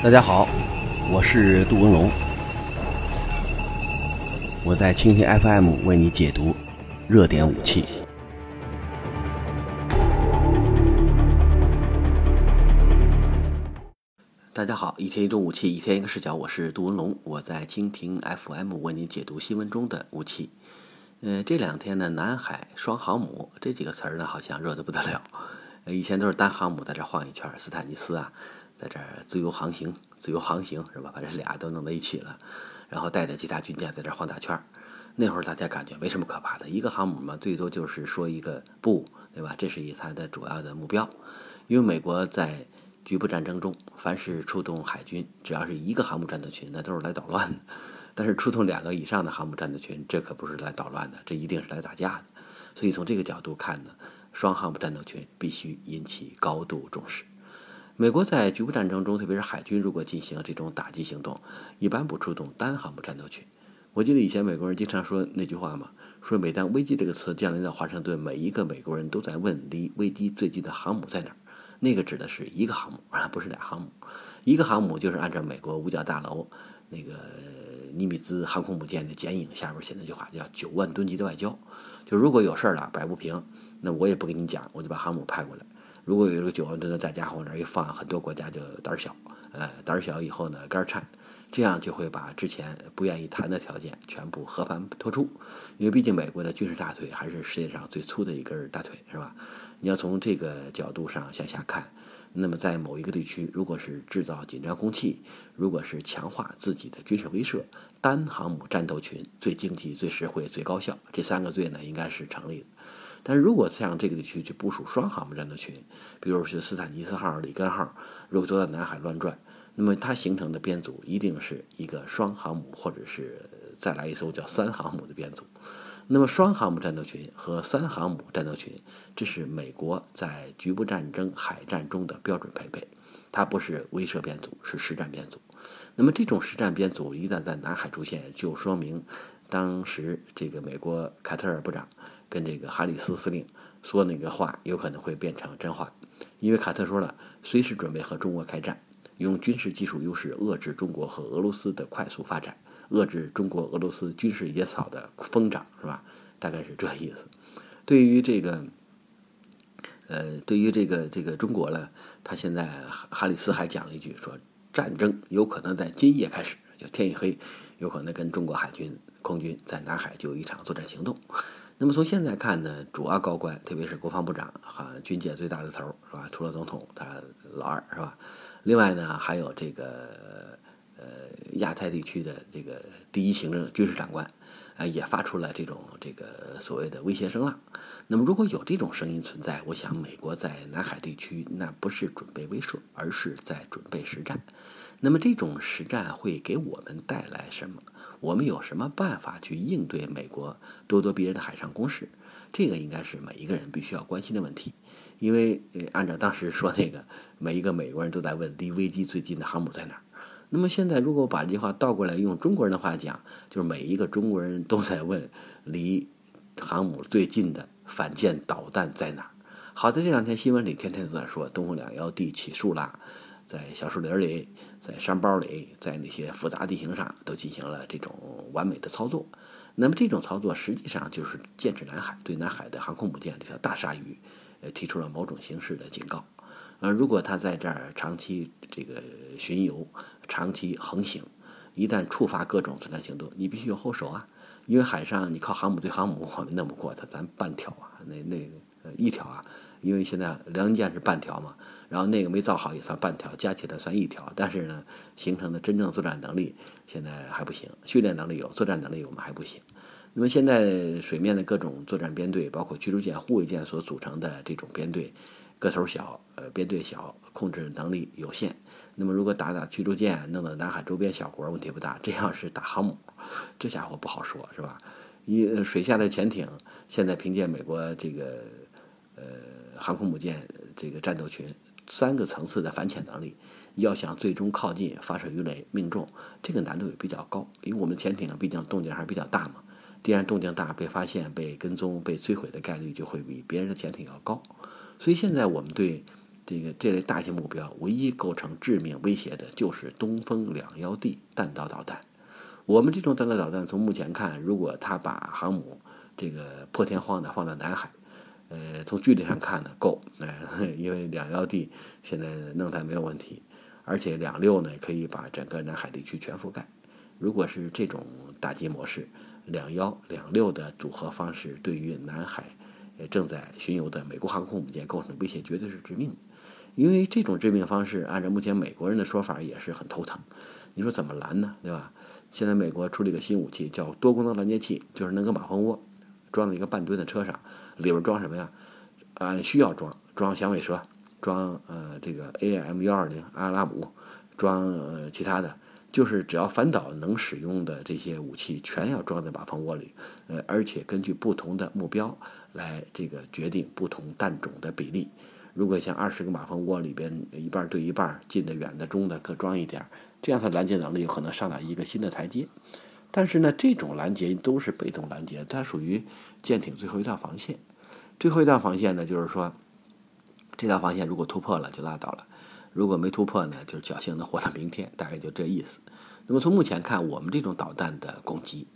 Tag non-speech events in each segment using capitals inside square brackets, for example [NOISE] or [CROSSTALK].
大家好，我是杜文龙，我在蜻蜓 FM 为你解读热点武器。大家好，一天一种武器，一天一个视角，我是杜文龙，我在蜻蜓 FM 为你解读新闻中的武器。嗯，这两天呢，南海双航母这几个词儿呢，好像热得不得了。以前都是单航母在这晃一圈，斯坦尼斯啊。在这儿自由航行，自由航行是吧？把这俩都弄在一起了，然后带着其他军舰在这儿晃大圈儿。那会儿大家感觉没什么可怕的，一个航母嘛，最多就是说一个不，对吧？这是以它的主要的目标。因为美国在局部战争中，凡是出动海军，只要是一个航母战斗群，那都是来捣乱的。但是出动两个以上的航母战斗群，这可不是来捣乱的，这一定是来打架的。所以从这个角度看呢，双航母战斗群必须引起高度重视。美国在局部战争中，特别是海军，如果进行这种打击行动，一般不出动单航母战斗群。我记得以前美国人经常说那句话嘛，说每当危机这个词降临到华盛顿，每一个美国人都在问离危机最近的航母在哪儿。那个指的是一个航母啊，不是俩航母。一个航母就是按照美国五角大楼那个尼米兹航空母舰的剪影下边写那句话，叫九万吨级的外交。就如果有事儿了，摆不平，那我也不跟你讲，我就把航母派过来。如果有一个九万吨的大家伙往那儿一放，很多国家就胆小，呃，胆小以后呢，肝颤，这样就会把之前不愿意谈的条件全部和盘托出。因为毕竟美国的军事大腿还是世界上最粗的一根大腿，是吧？你要从这个角度上向下看，那么在某一个地区，如果是制造紧张空气，如果是强化自己的军事威慑，单航母战斗群最经济、最实惠、最高效，这三个罪呢，应该是成立的。但如果像这个地区去部署双航母战斗群，比如说斯坦尼斯号、里根号，如果都在南海乱转，那么它形成的编组一定是一个双航母，或者是再来一艘叫三航母的编组。那么双航母战斗群和三航母战斗群，这是美国在局部战争海战中的标准配备，它不是威慑编组，是实战编组。那么这种实战编组一旦在南海出现，就说明当时这个美国凯特尔部长。跟这个哈里斯司令说那个话，有可能会变成真话，因为卡特说了，随时准备和中国开战，用军事技术优势遏制中国和俄罗斯的快速发展，遏制中国俄罗斯军事野草的疯长，是吧？大概是这意思。对于这个，呃，对于这个这个中国呢，他现在哈里斯还讲了一句，说战争有可能在今夜开始，就天一黑，有可能跟中国海军空军在南海就有一场作战行动。那么从现在看呢，主要高官，特别是国防部长哈，军界最大的头是吧？除了总统，他老二是吧？另外呢，还有这个亚太地区的这个第一行政军事长官，啊，也发出了这种这个所谓的威胁声浪。那么如果有这种声音存在，我想美国在南海地区那不是准备威慑，而是在准备实战。那么这种实战会给我们带来什么？我们有什么办法去应对美国咄咄逼人的海上攻势？这个应该是每一个人必须要关心的问题。因为呃按照当时说那个，每一个美国人都在问离危机最近的航母在哪儿。那么现在如果把这句话倒过来用中国人的话讲，就是每一个中国人都在问离航母最近的反舰导弹在哪儿。好在这两天新闻里天天都在说东风两幺 D 起树啦。在小树林里，在山包里，在那些复杂地形上，都进行了这种完美的操作。那么这种操作实际上就是剑指南海，对南海的航空母舰这条大鲨鱼，呃，提出了某种形式的警告。呃，如果它在这儿长期这个巡游、长期横行，一旦触发各种作战行动，你必须有后手啊。因为海上你靠航母对航母，我们弄不过它，咱半条啊，那那呃一条啊。因为现在辽宁舰是半条嘛，然后那个没造好也算半条，加起来算一条。但是呢，形成的真正作战能力现在还不行，训练能力有，作战能力我们还不行。那么现在水面的各种作战编队，包括驱逐舰、护卫舰所组成的这种编队，个头小，呃，编队小，控制能力有限。那么如果打打驱逐舰，弄到南海周边小国，问题不大。这要是打航母，这家伙不好说，是吧？一水下的潜艇，现在凭借美国这个，呃。航空母舰这个战斗群三个层次的反潜能力，要想最终靠近发射鱼雷命中，这个难度也比较高。因为我们潜艇毕竟动静还是比较大嘛，敌人动静大，被发现、被跟踪、被摧毁的概率就会比别人的潜艇要高。所以现在我们对这个这类大型目标唯一构成致命威胁的就是东风两幺 D 弹道导弹。我们这种弹道导弹从目前看，如果它把航母这个破天荒的放到南海，呃，从距离上看呢够，呃，因为两幺 D 现在弄它没有问题，而且两六呢可以把整个南海地区全覆盖。如果是这种打击模式，两幺两六的组合方式，对于南海正在巡游的美国航空母舰构成威胁绝对是致命。因为这种致命方式，按照目前美国人的说法也是很头疼。你说怎么拦呢？对吧？现在美国出了一个新武器，叫多功能拦截器，就是那个马蜂窝装在一个半吨的车上，里边装什么呀？按需要装，装响尾蛇，装呃这个 AM 幺二零阿拉姆，装呃其他的。就是只要反导能使用的这些武器，全要装在马蜂窝里，呃，而且根据不同的目标来这个决定不同弹种的比例。如果像二十个马蜂窝里边一半对一半，近的、远的、中的各装一点，这样它拦截能力有可能上到一个新的台阶。但是呢，这种拦截都是被动拦截，它属于舰艇最后一道防线。最后一道防线呢，就是说这道防线如果突破了就拉倒了。如果没突破呢，就是侥幸能活到明天，大概就这意思。那么从目前看，我们这种导弹的攻击，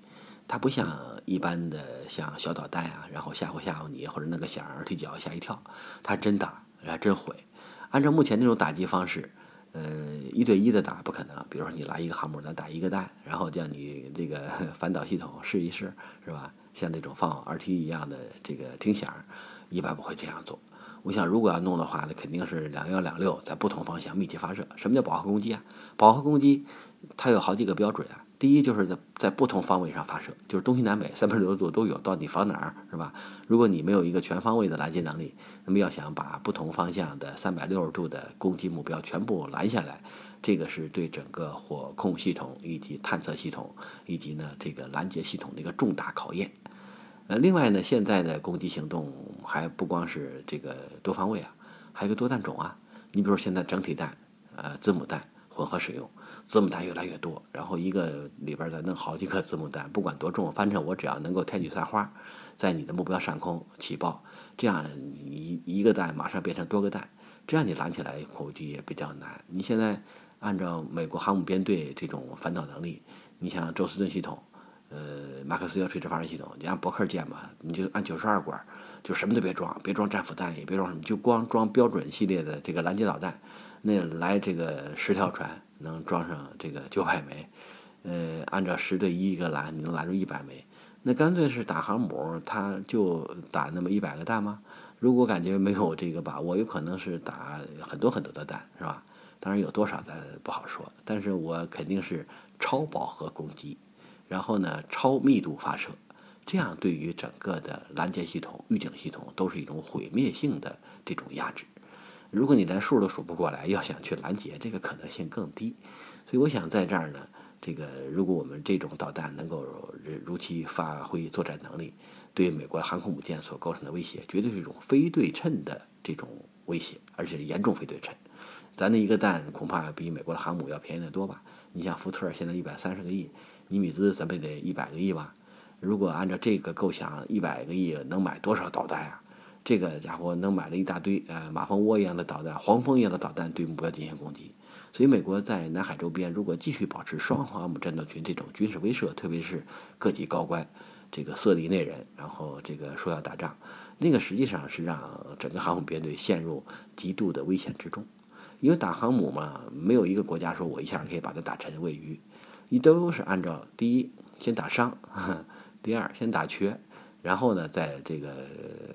它不像一般的像小导弹啊，然后吓唬吓唬你，或者那个响儿踢脚吓一跳，它真打，还真毁。按照目前这种打击方式，呃，一对一的打不可能。比如说你来一个航母，咱打一个弹，然后叫你这个 [LAUGHS] 反导系统试一试，是吧？像那种放 RT 一样的这个听响，一般不会这样做。我想，如果要弄的话，那肯定是两幺两六在不同方向密集发射。什么叫饱和攻击啊？饱和攻击它有好几个标准啊。第一就是在在不同方位上发射，就是东西南北三百六十度都有，到底防哪儿是吧？如果你没有一个全方位的拦截能力，那么要想把不同方向的三百六十度的攻击目标全部拦下来，这个是对整个火控系统以及探测系统以及呢这个拦截系统的一个重大考验。呃，另外呢，现在的攻击行动还不光是这个多方位啊，还有个多弹种啊。你比如现在整体弹，呃，子母弹混合使用，子母弹越来越多，然后一个里边再弄好几颗子母弹，不管多重，反正我只要能够添举散花，在你的目标上空起爆，这样一一个弹马上变成多个弹，这样你拦起来估计也比较难。你现在按照美国航母编队这种反导能力，你像宙斯盾系统。呃，马克思要垂直发射系统，你按博克键吧，你就按九十二管，就什么都别装，别装战斧弹，也别装什么，就光装标准系列的这个拦截导弹。那来这个十条船能装上这个九百枚，呃，按照十对一一个拦，你能拦住一百枚。那干脆是打航母，他就打那么一百个弹吗？如果感觉没有这个把握，有可能是打很多很多的弹，是吧？当然有多少咱不好说，但是我肯定是超饱和攻击。然后呢，超密度发射，这样对于整个的拦截系统、预警系统都是一种毁灭性的这种压制。如果你连数都数不过来，要想去拦截，这个可能性更低。所以我想在这儿呢，这个如果我们这种导弹能够如期发挥作战能力，对美国航空母舰所构成的威胁，绝对是一种非对称的这种威胁，而且是严重非对称。咱的一个弹恐怕比美国的航母要便宜得多吧？你像福特现在一百三十个亿。尼米兹咱们得一百个亿吧？如果按照这个构想，一百个亿能买多少导弹啊？这个家伙能买了一大堆，呃，马蜂窝一样的导弹，黄蜂一样的导弹对目标进行攻击。所以，美国在南海周边如果继续保持双航母战斗群这种军事威慑，特别是各级高官这个色厉内荏，然后这个说要打仗，那个实际上是让整个航母编队陷入极度的危险之中。因为打航母嘛，没有一个国家说我一下可以把它打沉喂鱼。你都是按照第一先打伤，[LAUGHS] 第二先打瘸，然后呢再这个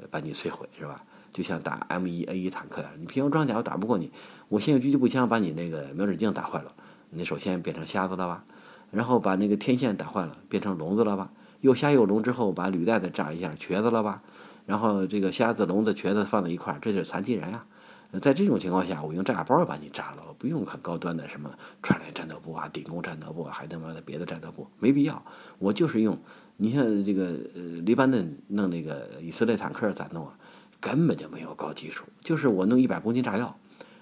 把你摧毁，是吧？就像打 M 一 A 一坦克呀，你平衡装甲我打不过你，我先用狙击步枪把你那个瞄准镜打坏了，你首先变成瞎子了吧？然后把那个天线打坏了，变成聋子了吧？又瞎又聋之后，把履带再炸一下，瘸子了吧？然后这个瞎子、聋子、瘸子放在一块儿，这就是残疾人呀。在这种情况下，我用炸药包把你炸了，不用很高端的什么串联战斗部啊、顶攻战斗部啊，还他妈的别的战斗部，没必要。我就是用，你像这个呃，黎巴嫩弄那个以色列坦克咋弄啊？根本就没有高技术，就是我弄一百公斤炸药，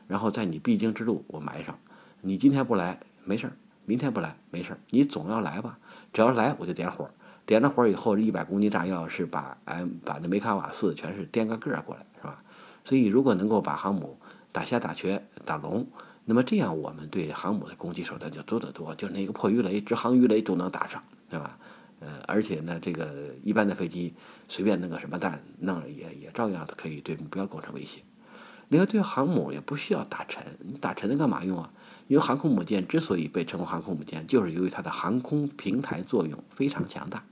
然后在你必经之路我埋上。你今天不来没事儿，明天不来没事儿，你总要来吧？只要来我就点火，点了火以后，这一百公斤炸药是把哎把那梅卡瓦四全是颠个个儿过来，是吧？所以，如果能够把航母打瞎、打瘸、打聋。那么这样，我们对航母的攻击手段就多得多，就是那个破鱼雷、直航鱼雷都能打上，对吧？呃，而且呢，这个一般的飞机随便弄个什么弹，弄也也照样可以对目标构成威胁。另外，对航母也不需要打沉，你打沉它干嘛用啊？因为航空母舰之所以被称为航空母舰，就是由于它的航空平台作用非常强大。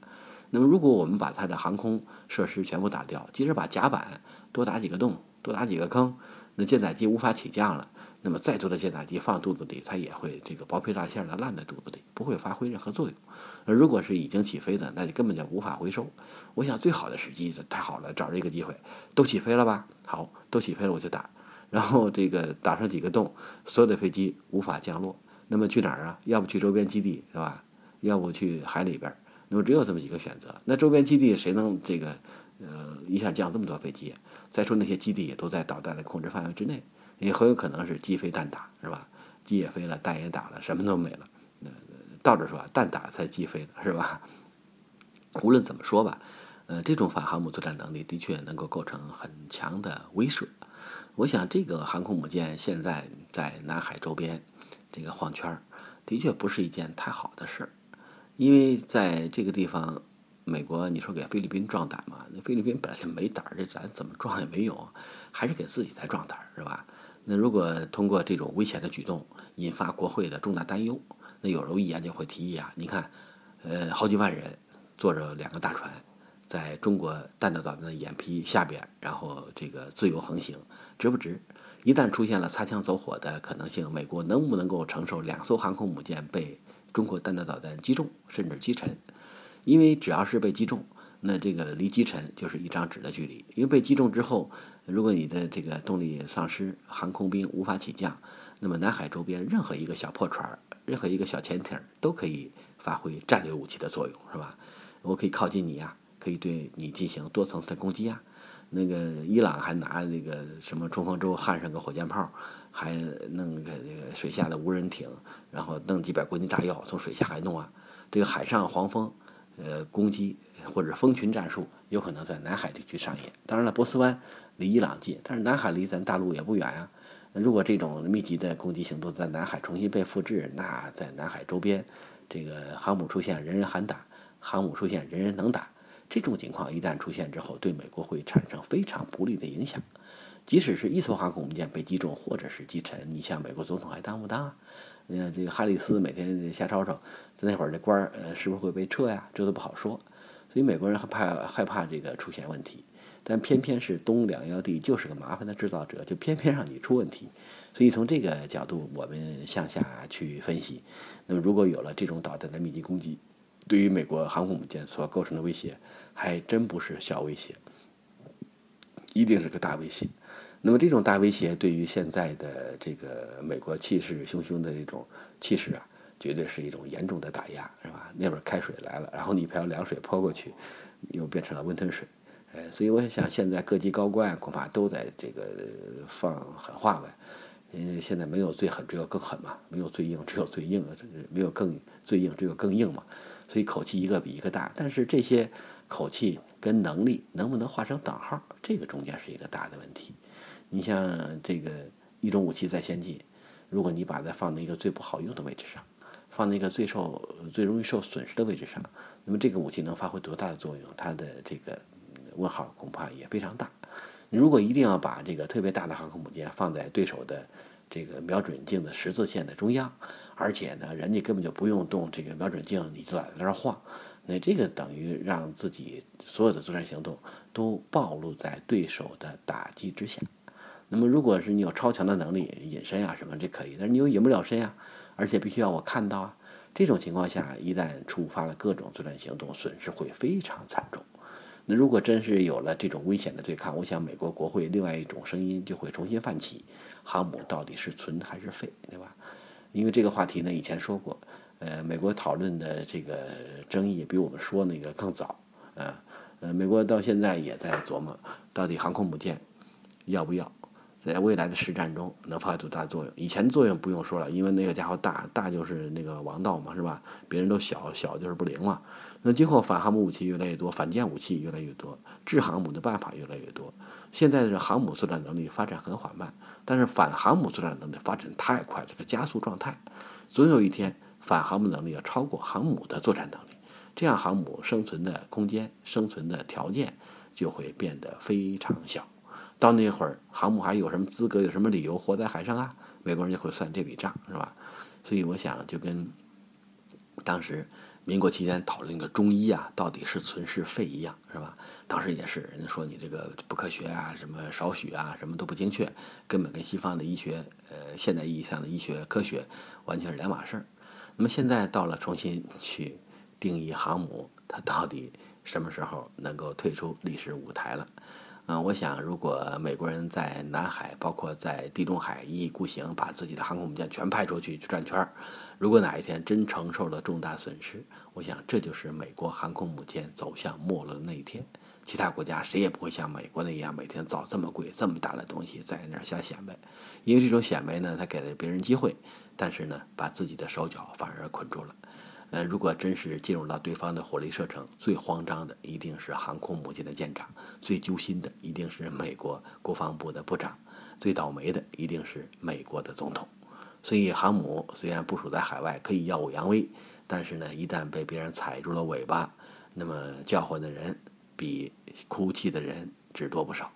那么，如果我们把它的航空设施全部打掉，即使把甲板多打几个洞、多打几个坑，那舰载机无法起降了。那么再多的舰载机放肚子里，它也会这个薄皮大馅的烂在肚子里，不会发挥任何作用。而如果是已经起飞的，那就根本就无法回收。我想最好的时机，太好了，找着一个机会，都起飞了吧？好，都起飞了，我就打。然后这个打上几个洞，所有的飞机无法降落。那么去哪儿啊？要不去周边基地，是吧？要不去海里边？那么只有这么几个选择。那周边基地谁能这个呃一下降这么多飞机？再说那些基地也都在导弹的控制范围之内。也很有可能是鸡飞弹打，是吧？机也飞了，弹也打了，什么都没了。那倒着说，弹打才鸡飞的是吧？[LAUGHS] 无论怎么说吧，呃，这种反航母作战能力的确能够构成很强的威慑。我想，这个航空母舰现在在南海周边这个晃圈儿，的确不是一件太好的事儿。因为在这个地方，美国你说给菲律宾壮胆嘛？那菲律宾本来就没胆儿，这咱怎么壮也没用，还是给自己在壮胆儿，是吧？那如果通过这种危险的举动引发国会的重大担忧，那有时候议员就会提议啊，你看，呃，好几万人坐着两个大船，在中国弹道导弹的眼皮下边，然后这个自由横行，值不值？一旦出现了擦枪走火的可能性，美国能不能够承受两艘航空母舰被中国弹道导弹击中，甚至击沉？因为只要是被击中，那这个离击沉就是一张纸的距离，因为被击中之后。如果你的这个动力丧失，航空兵无法起降，那么南海周边任何一个小破船、任何一个小潜艇都可以发挥战略武器的作用，是吧？我可以靠近你呀，可以对你进行多层次的攻击啊。那个伊朗还拿那个什么冲锋舟焊上个火箭炮，还弄个这个水下的无人艇，然后弄几百公斤炸药从水下还弄啊。这个海上黄蜂，呃，攻击或者蜂群战术有可能在南海地区上演。当然了，波斯湾。离伊朗近，但是南海离咱大陆也不远呀。如果这种密集的攻击行动在南海重新被复制，那在南海周边，这个航母出现人人喊打，航母出现人人能打，这种情况一旦出现之后，对美国会产生非常不利的影响。即使是一艘航空母舰被击中或者是击沉，你像美国总统还当不当啊？呃，这个哈里斯每天瞎吵吵，在那会儿这官儿呃是不是会被撤呀？这都不好说。所以美国人害怕害怕这个出现问题。但偏偏是东两腰地就是个麻烦的制造者，就偏偏让你出问题。所以从这个角度，我们向下去分析，那么如果有了这种导弹的密集攻击，对于美国航空母舰所构成的威胁，还真不是小威胁，一定是个大威胁。那么这种大威胁对于现在的这个美国气势汹汹的这种气势啊，绝对是一种严重的打压，是吧？那边开水来了，然后你一瓢凉水泼过去，又变成了温吞水。呃，所以我想，现在各级高官恐怕都在这个放狠话呗。因为现在没有最狠，只有更狠嘛；没有最硬，只有最硬没有更最硬，只有更硬嘛。所以口气一个比一个大。但是这些口气跟能力能不能画上等号，这个中间是一个大的问题。你像这个一种武器再先进，如果你把它放在一个最不好用的位置上，放在一个最受最容易受损失的位置上，那么这个武器能发挥多大的作用？它的这个。问号恐怕也非常大。你如果一定要把这个特别大的航空母舰放在对手的这个瞄准镜的十字线的中央，而且呢，人家根本就不用动这个瞄准镜，你就在那儿晃，那这个等于让自己所有的作战行动都暴露在对手的打击之下。那么，如果是你有超强的能力隐身啊什么，这可以，但是你又隐不了身啊，而且必须要我看到啊。这种情况下，一旦触发了各种作战行动，损失会非常惨重。那如果真是有了这种危险的对抗，我想美国国会另外一种声音就会重新泛起：航母到底是存还是废，对吧？因为这个话题呢，以前说过，呃，美国讨论的这个争议比我们说那个更早，啊，呃，美国到现在也在琢磨，到底航空母舰要不要？在未来的实战中能发挥多大作用？以前作用不用说了，因为那个家伙大大就是那个王道嘛，是吧？别人都小小就是不灵嘛。那今后反航母武器越来越多，反舰武器越来越多，制航母的办法越来越多。现在的航母作战能力发展很缓慢，但是反航母作战能力发展太快，这个加速状态，总有一天反航母能力要超过航母的作战能力，这样航母生存的空间、生存的条件就会变得非常小。到那会儿，航母还有什么资格、有什么理由活在海上啊？美国人就会算这笔账，是吧？所以我想，就跟当时民国期间讨论那个中医啊，到底是存是废一样，是吧？当时也是人家说你这个不科学啊，什么少许啊，什么都不精确，根本跟西方的医学，呃，现代意义上的医学科学完全是两码事儿。那么现在到了重新去定义航母，它到底什么时候能够退出历史舞台了？嗯，我想，如果美国人在南海，包括在地中海一意孤行，把自己的航空母舰全派出去去转圈儿，如果哪一天真承受了重大损失，我想这就是美国航空母舰走向没落的那一天。其他国家谁也不会像美国那样每天造这么贵、这么大的东西在那儿瞎显摆，因为这种显摆呢，它给了别人机会，但是呢，把自己的手脚反而捆住了。呃，如果真是进入到对方的火力射程，最慌张的一定是航空母舰的舰长，最揪心的一定是美国国防部的部长，最倒霉的一定是美国的总统。所以，航母虽然部署在海外可以耀武扬威，但是呢，一旦被别人踩住了尾巴，那么叫唤的人比哭泣的人只多不少。